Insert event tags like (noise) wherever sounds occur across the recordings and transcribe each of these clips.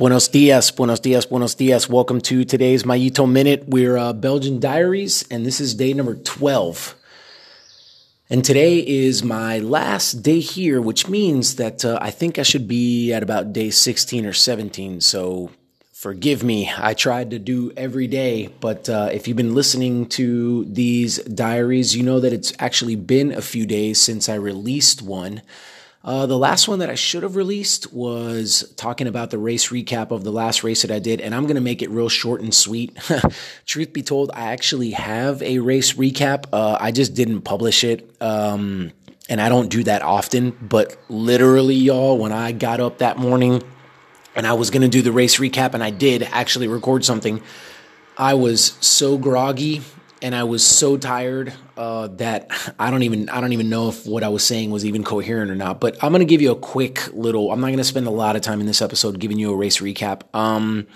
Buenos dias, buenos dias, buenos dias. Welcome to today's Mayito Minute. We're uh, Belgian Diaries, and this is day number 12. And today is my last day here, which means that uh, I think I should be at about day 16 or 17. So forgive me. I tried to do every day, but uh, if you've been listening to these diaries, you know that it's actually been a few days since I released one. Uh, the last one that I should have released was talking about the race recap of the last race that I did, and I'm going to make it real short and sweet. (laughs) Truth be told, I actually have a race recap. Uh, I just didn't publish it. Um, and I don't do that often, but literally, y'all, when I got up that morning and I was going to do the race recap, and I did actually record something, I was so groggy and I was so tired uh, that I don't even I don't even know if what I was saying was even coherent or not. But I'm gonna give you a quick little. I'm not gonna spend a lot of time in this episode giving you a race recap. Um,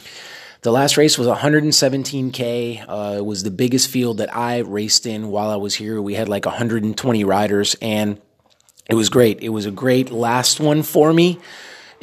the last race was 117k. Uh, it was the biggest field that I raced in while I was here. We had like 120 riders, and it was great. It was a great last one for me.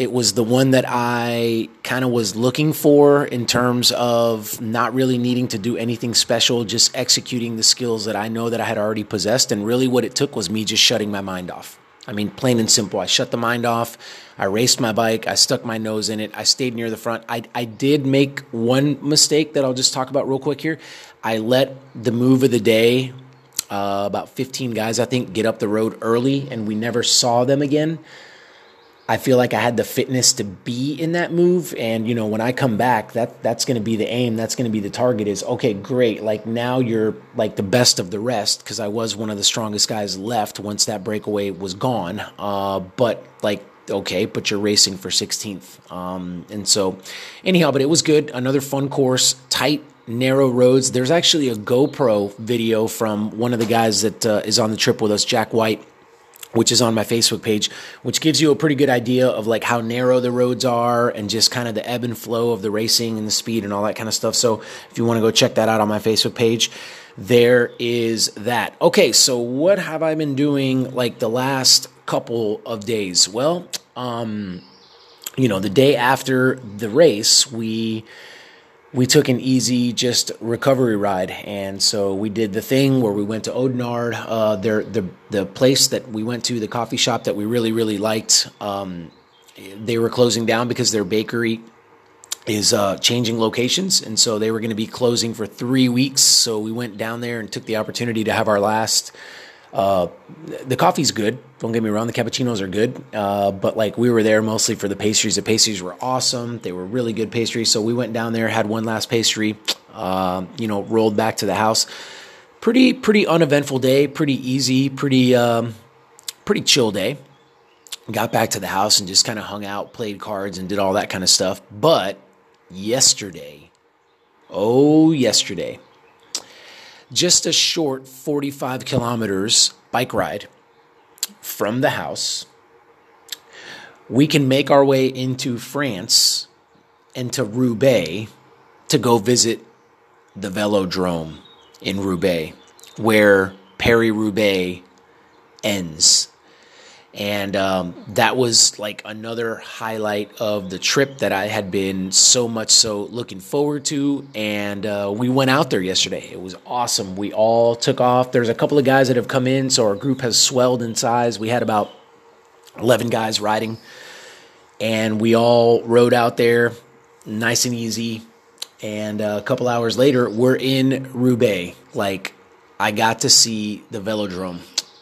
It was the one that I kind of was looking for in terms of not really needing to do anything special, just executing the skills that I know that I had already possessed. And really, what it took was me just shutting my mind off. I mean, plain and simple. I shut the mind off. I raced my bike. I stuck my nose in it. I stayed near the front. I, I did make one mistake that I'll just talk about real quick here. I let the move of the day, uh, about 15 guys, I think, get up the road early, and we never saw them again. I feel like I had the fitness to be in that move. And, you know, when I come back, that that's going to be the aim. That's going to be the target is, okay, great. Like now you're like the best of the rest because I was one of the strongest guys left once that breakaway was gone. Uh, but like, okay, but you're racing for 16th. Um, and so anyhow, but it was good. Another fun course, tight, narrow roads. There's actually a GoPro video from one of the guys that uh, is on the trip with us, Jack White which is on my Facebook page, which gives you a pretty good idea of like how narrow the roads are and just kind of the ebb and flow of the racing and the speed and all that kind of stuff. So if you want to go check that out on my Facebook page, there is that. Okay, so what have I been doing like the last couple of days? Well, um, you know, the day after the race, we we took an easy just recovery ride. And so we did the thing where we went to Oudenaarde uh, there the the place that we went to the coffee shop that we really really liked. Um, they were closing down because their bakery is uh, changing locations. And so they were going to be closing for three weeks. So we went down there and took the opportunity to have our last uh, the coffee's good. Don't get me wrong, the cappuccinos are good. Uh, but like we were there mostly for the pastries. The pastries were awesome. They were really good pastries. So we went down there, had one last pastry, uh, you know, rolled back to the house. Pretty, pretty uneventful day. Pretty easy. Pretty, um, pretty chill day. Got back to the house and just kind of hung out, played cards, and did all that kind of stuff. But yesterday, oh, yesterday just a short 45 kilometers bike ride from the house. We can make our way into France and to Roubaix to go visit the velodrome in Roubaix, where Paris Roubaix ends. And um, that was like another highlight of the trip that I had been so much so looking forward to. And uh, we went out there yesterday. It was awesome. We all took off. There's a couple of guys that have come in, so our group has swelled in size. We had about 11 guys riding, and we all rode out there nice and easy. And uh, a couple hours later, we're in Roubaix. Like, I got to see the velodrome.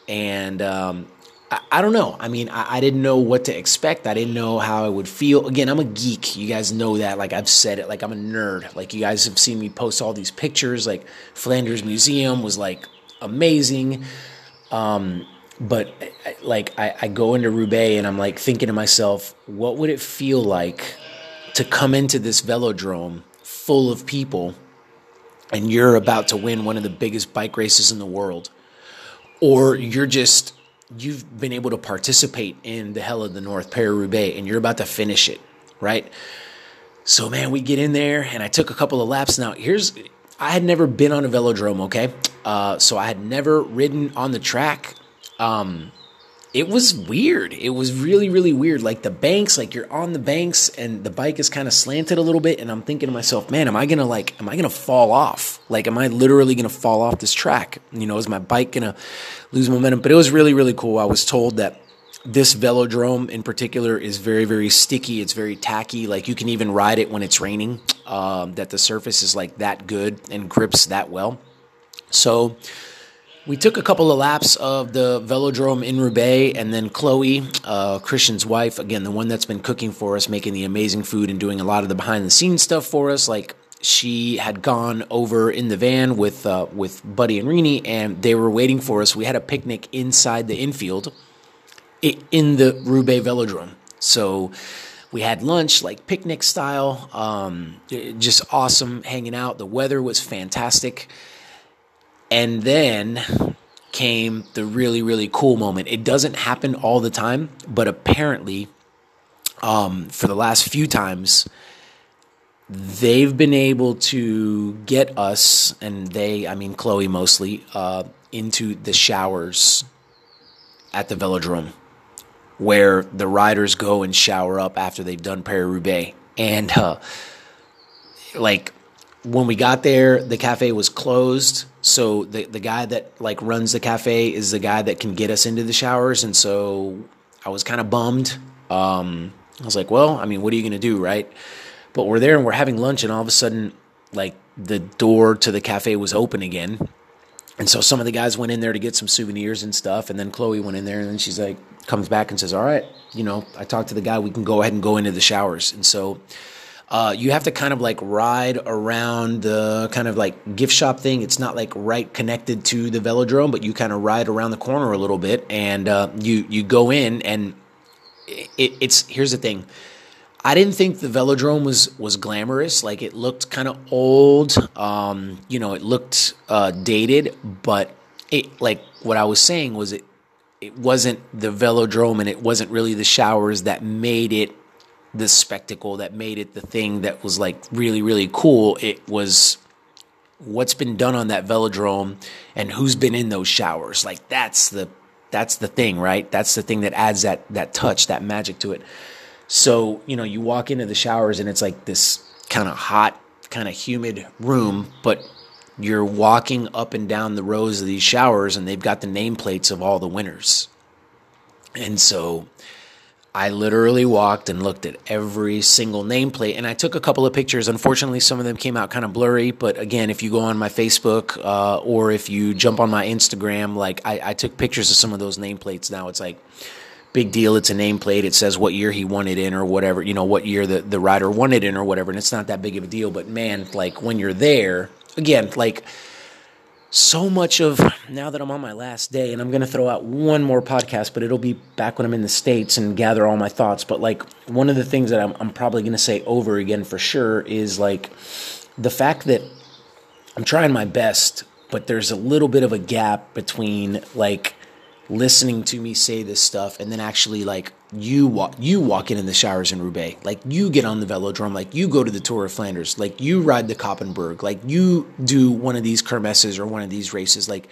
And um, I, I don't know. I mean, I, I, didn't know what to expect. I didn't know how I would feel. Again, I'm a geek. You guys know that. Like I've said it. Like I'm a nerd. Like you guys have seen me post all these pictures. Like Flanders Museum was like amazing. Um, but like I, I go into Roubaix and I'm like thinking to myself, what would it feel like to come into this velodrome full of people and you're about to win one of the biggest bike races in the world? Or you're just you've been able to participate in the hell of the North Paris Roubaix and you're about to finish it, right? So, man, we get in there and I took a couple of laps. Now, here's I had never been on a velodrome, okay? Uh, so I had never ridden on the track. Um, it was weird. It was really, really weird. Like the banks, like you're on the banks and the bike is kind of slanted a little bit. And I'm thinking to myself, man, am I going to like, am I going to fall off? Like, am I literally going to fall off this track? You know, is my bike going to lose momentum? But it was really, really cool. I was told that this velodrome in particular is very, very sticky. It's very tacky. Like you can even ride it when it's raining, um, that the surface is like that good and grips that well. So, we took a couple of laps of the velodrome in Roubaix, and then Chloe, uh, Christian's wife, again, the one that's been cooking for us, making the amazing food and doing a lot of the behind the scenes stuff for us. Like she had gone over in the van with uh, with Buddy and Rini, and they were waiting for us. We had a picnic inside the infield in the Roubaix Velodrome. So we had lunch, like picnic style, um, just awesome hanging out. The weather was fantastic. And then came the really, really cool moment. It doesn't happen all the time, but apparently, um, for the last few times, they've been able to get us, and they, I mean, Chloe mostly, uh, into the showers at the velodrome where the riders go and shower up after they've done Paris Roubaix. And, uh, like, when we got there, the cafe was closed. So the the guy that like runs the cafe is the guy that can get us into the showers, and so I was kind of bummed. Um, I was like, well, I mean, what are you gonna do, right? But we're there and we're having lunch, and all of a sudden, like the door to the cafe was open again, and so some of the guys went in there to get some souvenirs and stuff, and then Chloe went in there, and then she's like, comes back and says, all right, you know, I talked to the guy, we can go ahead and go into the showers, and so uh, you have to kind of like ride around the kind of like gift shop thing. It's not like right connected to the velodrome, but you kind of ride around the corner a little bit, and uh, you you go in, and it, it's here's the thing. I didn't think the velodrome was was glamorous. Like it looked kind of old. Um, you know, it looked uh, dated, but it like what I was saying was it it wasn't the velodrome and it wasn't really the showers that made it the spectacle that made it the thing that was like really really cool it was what's been done on that velodrome and who's been in those showers. Like that's the that's the thing right? That's the thing that adds that that touch that magic to it. So you know you walk into the showers and it's like this kind of hot kind of humid room but you're walking up and down the rows of these showers and they've got the nameplates of all the winners. And so I literally walked and looked at every single nameplate and I took a couple of pictures. Unfortunately, some of them came out kind of blurry, but again, if you go on my Facebook uh, or if you jump on my Instagram, like I, I took pictures of some of those nameplates. Now it's like, big deal. It's a nameplate. It says what year he won it in or whatever, you know, what year the, the rider won it in or whatever. And it's not that big of a deal. But man, like when you're there, again, like so much of now that I'm on my last day, and I'm going to throw out one more podcast, but it'll be back when I'm in the States and gather all my thoughts. But like one of the things that I'm, I'm probably going to say over again for sure is like the fact that I'm trying my best, but there's a little bit of a gap between like listening to me say this stuff and then actually like you walk you walk in in the showers in Roubaix like you get on the velodrome like you go to the Tour of Flanders like you ride the Koppenberg like you do one of these kermesses or one of these races like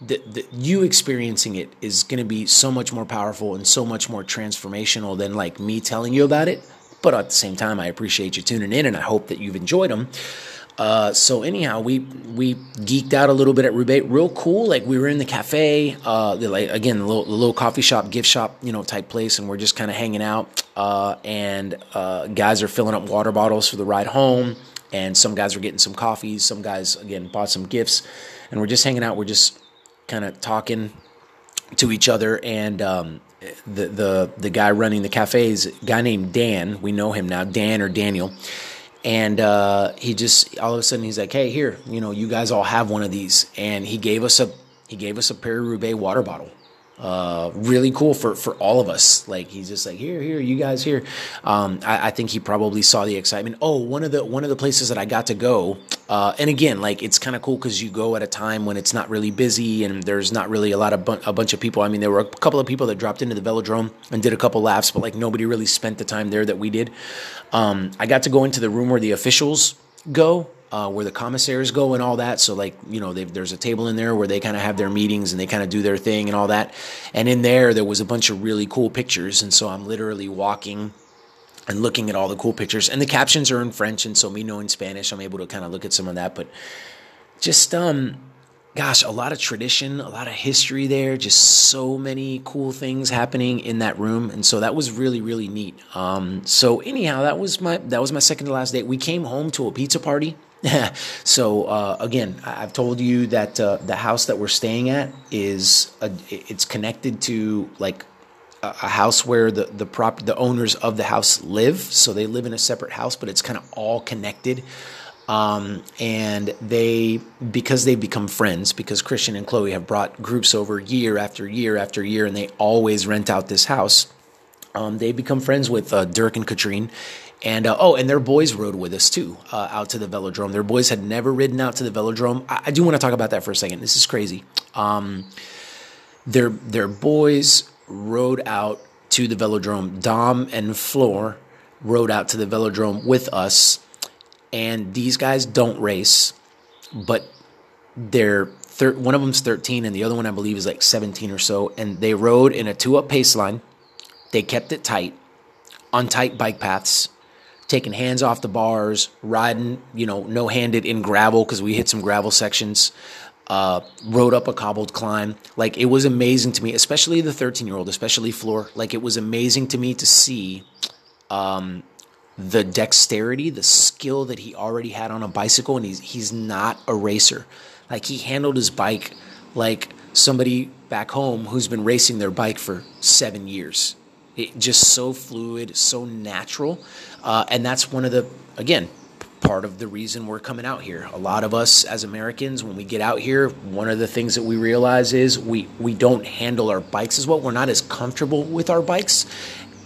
the, the, you experiencing it is going to be so much more powerful and so much more transformational than like me telling you about it. But at the same time I appreciate you tuning in and I hope that you've enjoyed them uh, so anyhow, we we geeked out a little bit at Roubaix. Real cool. Like we were in the cafe, uh, like again, the little, little, coffee shop, gift shop, you know, type place, and we're just kind of hanging out. Uh, and uh, guys are filling up water bottles for the ride home, and some guys are getting some coffees. Some guys again bought some gifts, and we're just hanging out. We're just kind of talking to each other, and um, the the the guy running the cafe is a guy named Dan. We know him now, Dan or Daniel and uh, he just all of a sudden he's like, "Hey, here, you know, you guys all have one of these," and he gave us a he gave us a Paris Roubaix water bottle. Uh, really cool for for all of us. Like he's just like, "Here, here, you guys here." Um, I, I, think he probably saw the excitement. Oh, one of the one of the places that I got to go, uh, and again, like it's kind of cool because you go at a time when it's not really busy and there's not really a lot of bu- a bunch of people. I mean, there were a couple of people that dropped into the velodrome and did a couple laps, but like nobody really spent the time there that we did. Um, I got to go into the room where the officials go. uh, where the commissaires go and all that. So like you know, there's a table in there where they kind of have their meetings and they kind of do their thing and all that. And in there, there was a bunch of really cool pictures. And so I'm literally walking and looking at all the cool pictures. And the captions are in French, and so me knowing Spanish, I'm able to kind of look at some of that. But just um gosh, a lot of tradition, a lot of history there, just so many cool things happening in that room. And so that was really, really neat. Um, so anyhow, that was my that was my second to last date. We came home to a pizza party. (laughs) so uh, again, I've told you that uh, the house that we're staying at is a, it's connected to like a house where the the prop the owners of the house live. So they live in a separate house, but it's kind of all connected. Um, and they, because they've become friends, because Christian and Chloe have brought groups over year after year after year, and they always rent out this house. Um, they become friends with uh, Dirk and Katrine. And uh, oh, and their boys rode with us too uh, out to the velodrome. Their boys had never ridden out to the velodrome. I, I do want to talk about that for a second. This is crazy. Um, their their boys rode out to the velodrome. Dom and Floor rode out to the velodrome with us and these guys don't race, but they're thir- one of them's 13 and the other one I believe is like 17 or so, and they rode in a two-up pace line. They kept it tight on tight bike paths, taking hands off the bars, riding, you know, no-handed in gravel because we hit some gravel sections. Uh, rode up a cobbled climb. Like it was amazing to me, especially the 13 year old, especially Floor. Like it was amazing to me to see um, the dexterity, the skill that he already had on a bicycle, and he's he's not a racer. Like he handled his bike like somebody back home who's been racing their bike for seven years. It just so fluid, so natural, uh, and that's one of the again part of the reason we're coming out here. A lot of us as Americans, when we get out here, one of the things that we realize is we we don't handle our bikes as well. We're not as comfortable with our bikes,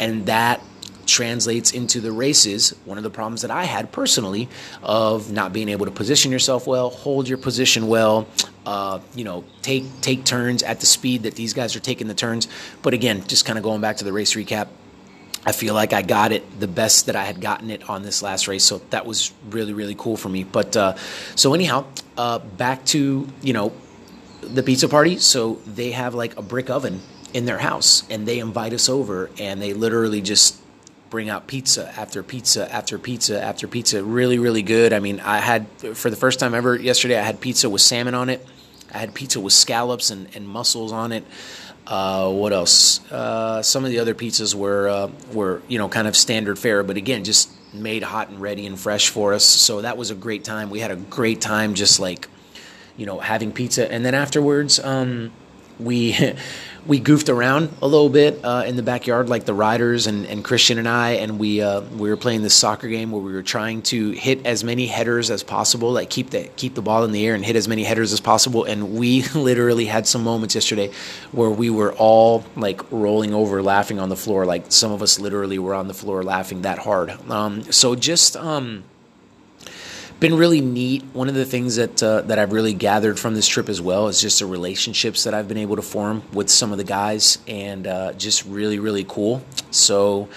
and that translates into the races. One of the problems that I had personally of not being able to position yourself well, hold your position well, uh, you know, take take turns at the speed that these guys are taking the turns. But again, just kind of going back to the race recap. I feel like I got it the best that I had gotten it on this last race, so that was really really cool for me. But uh, so anyhow, uh, back to you know the pizza party. So they have like a brick oven in their house, and they invite us over, and they literally just bring out pizza after pizza after pizza after pizza. Really, really good. I mean, I had for the first time ever yesterday. I had pizza with salmon on it. I had pizza with scallops and, and mussels on it. Uh, what else? Uh, some of the other pizzas were uh, were you know kind of standard fare, but again, just made hot and ready and fresh for us. So that was a great time. We had a great time, just like you know having pizza, and then afterwards, um, we (laughs) we goofed around a little bit uh, in the backyard, like the riders and, and Christian and I, and we uh, we were playing this soccer game where we were trying to hit as many headers as possible, like keep the keep the ball in the air and hit as many headers as possible. And we (laughs) literally had some moments yesterday where we were all like rolling over, laughing on the floor. Like some of us literally were on the floor laughing that hard. Um, so just. Um, been really neat. One of the things that uh, that I've really gathered from this trip as well is just the relationships that I've been able to form with some of the guys, and uh, just really really cool. So.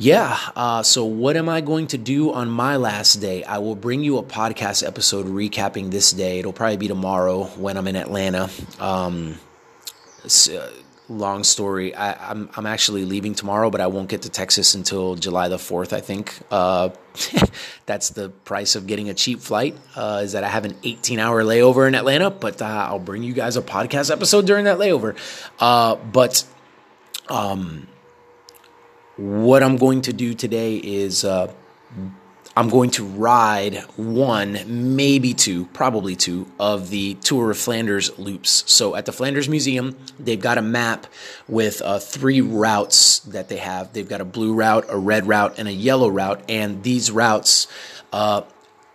Yeah. Uh, so, what am I going to do on my last day? I will bring you a podcast episode recapping this day. It'll probably be tomorrow when I'm in Atlanta. Um, so, long story. I, am I'm, I'm actually leaving tomorrow, but I won't get to Texas until July the fourth. I think uh, (laughs) that's the price of getting a cheap flight. Uh, is that I have an 18 hour layover in Atlanta, but uh, I'll bring you guys a podcast episode during that layover. Uh, but um, what I'm going to do today is uh, I'm going to ride one, maybe two, probably two of the Tour of Flanders loops. So at the Flanders Museum, they've got a map with uh, three routes that they have. They've got a blue route, a red route, and a yellow route. And these routes uh,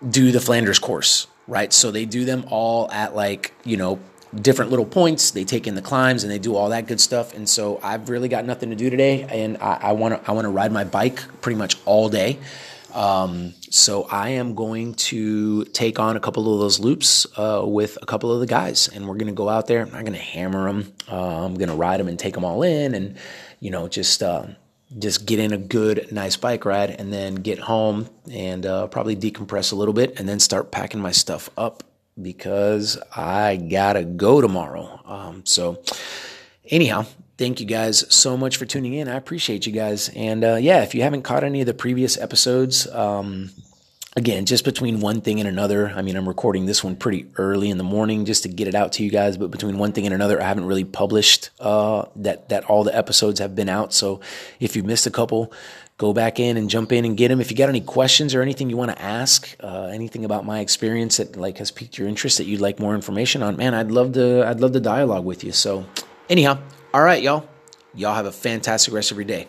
do the Flanders course, right? So they do them all at like, you know, different little points. They take in the climbs and they do all that good stuff. And so I've really got nothing to do today, and I want to I want to ride my bike pretty much all day. Um, so I am going to take on a couple of those loops uh, with a couple of the guys, and we're going to go out there. I'm not going to hammer them. Uh, I'm going to ride them and take them all in, and you know, just uh, just get in a good, nice bike ride, and then get home and uh, probably decompress a little bit, and then start packing my stuff up because I gotta go tomorrow. Um, so, anyhow, thank you guys so much for tuning in. I appreciate you guys. And uh, yeah, if you haven't caught any of the previous episodes, um, again, just between one thing and another, I mean, I'm recording this one pretty early in the morning just to get it out to you guys. But between one thing and another, I haven't really published uh, that that all the episodes have been out. So if you missed a couple, go back in and jump in and get them. If you got any questions or anything you want to ask, uh, anything about my experience that like has piqued your interest that you'd like more information on, man, I'd love to. I'd love to dialogue with you. So anyhow, all right, y'all. Y'all have a fantastic rest of your day.